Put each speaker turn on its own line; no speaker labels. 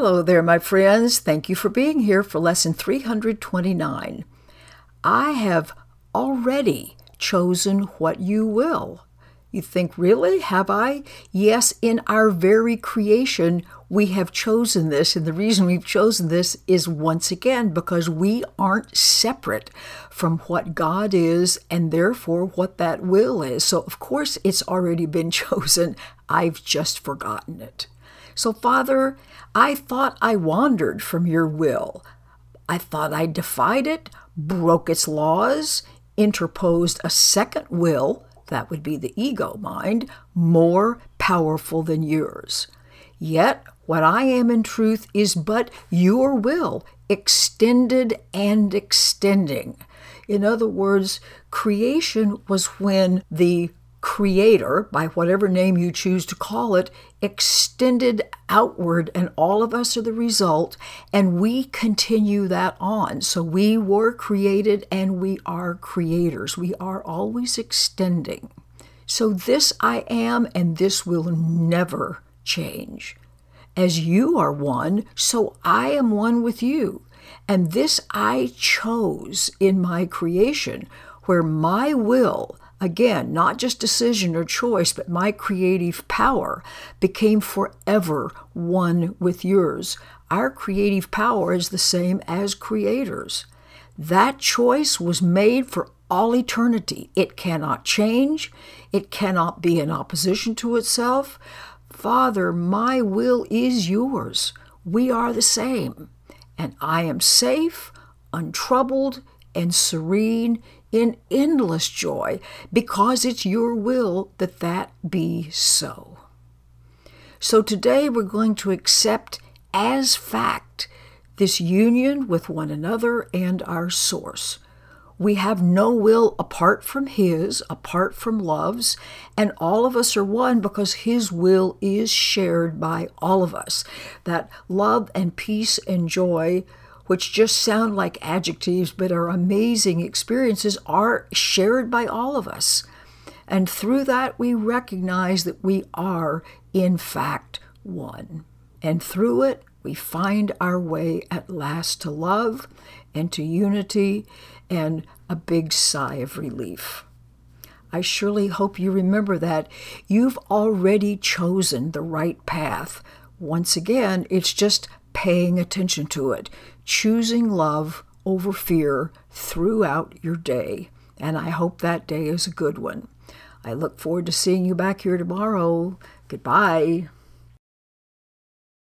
Hello there, my friends. Thank you for being here for lesson 329. I have already chosen what you will. You think, really? Have I? Yes, in our very creation, we have chosen this. And the reason we've chosen this is once again because we aren't separate from what God is and therefore what that will is. So, of course, it's already been chosen. I've just forgotten it. So, Father, I thought I wandered from your will. I thought I defied it, broke its laws, interposed a second will that would be the ego mind, more powerful than yours. Yet, what I am in truth is but your will, extended and extending. In other words, creation was when the creator, by whatever name you choose to call it, extended outward, and all of us are the result, and we continue that on. So we were created and we are creators. We are always extending. So this I am, and this will never change. As you are one, so I am one with you. And this I chose in my creation, where my will Again, not just decision or choice, but my creative power became forever one with yours. Our creative power is the same as creators. That choice was made for all eternity. It cannot change, it cannot be in opposition to itself. Father, my will is yours. We are the same. And I am safe, untroubled, and serene in endless joy because it's your will that that be so. So today we're going to accept as fact this union with one another and our source. We have no will apart from His, apart from love's, and all of us are one because His will is shared by all of us. That love and peace and joy which just sound like adjectives but are amazing experiences, are shared by all of us. And through that, we recognize that we are, in fact, one. And through it, we find our way at last to love and to unity and a big sigh of relief. I surely hope you remember that you've already chosen the right path. Once again, it's just paying attention to it, choosing love over fear throughout your day. And I hope that day is a good one. I look forward to seeing you back here tomorrow. Goodbye.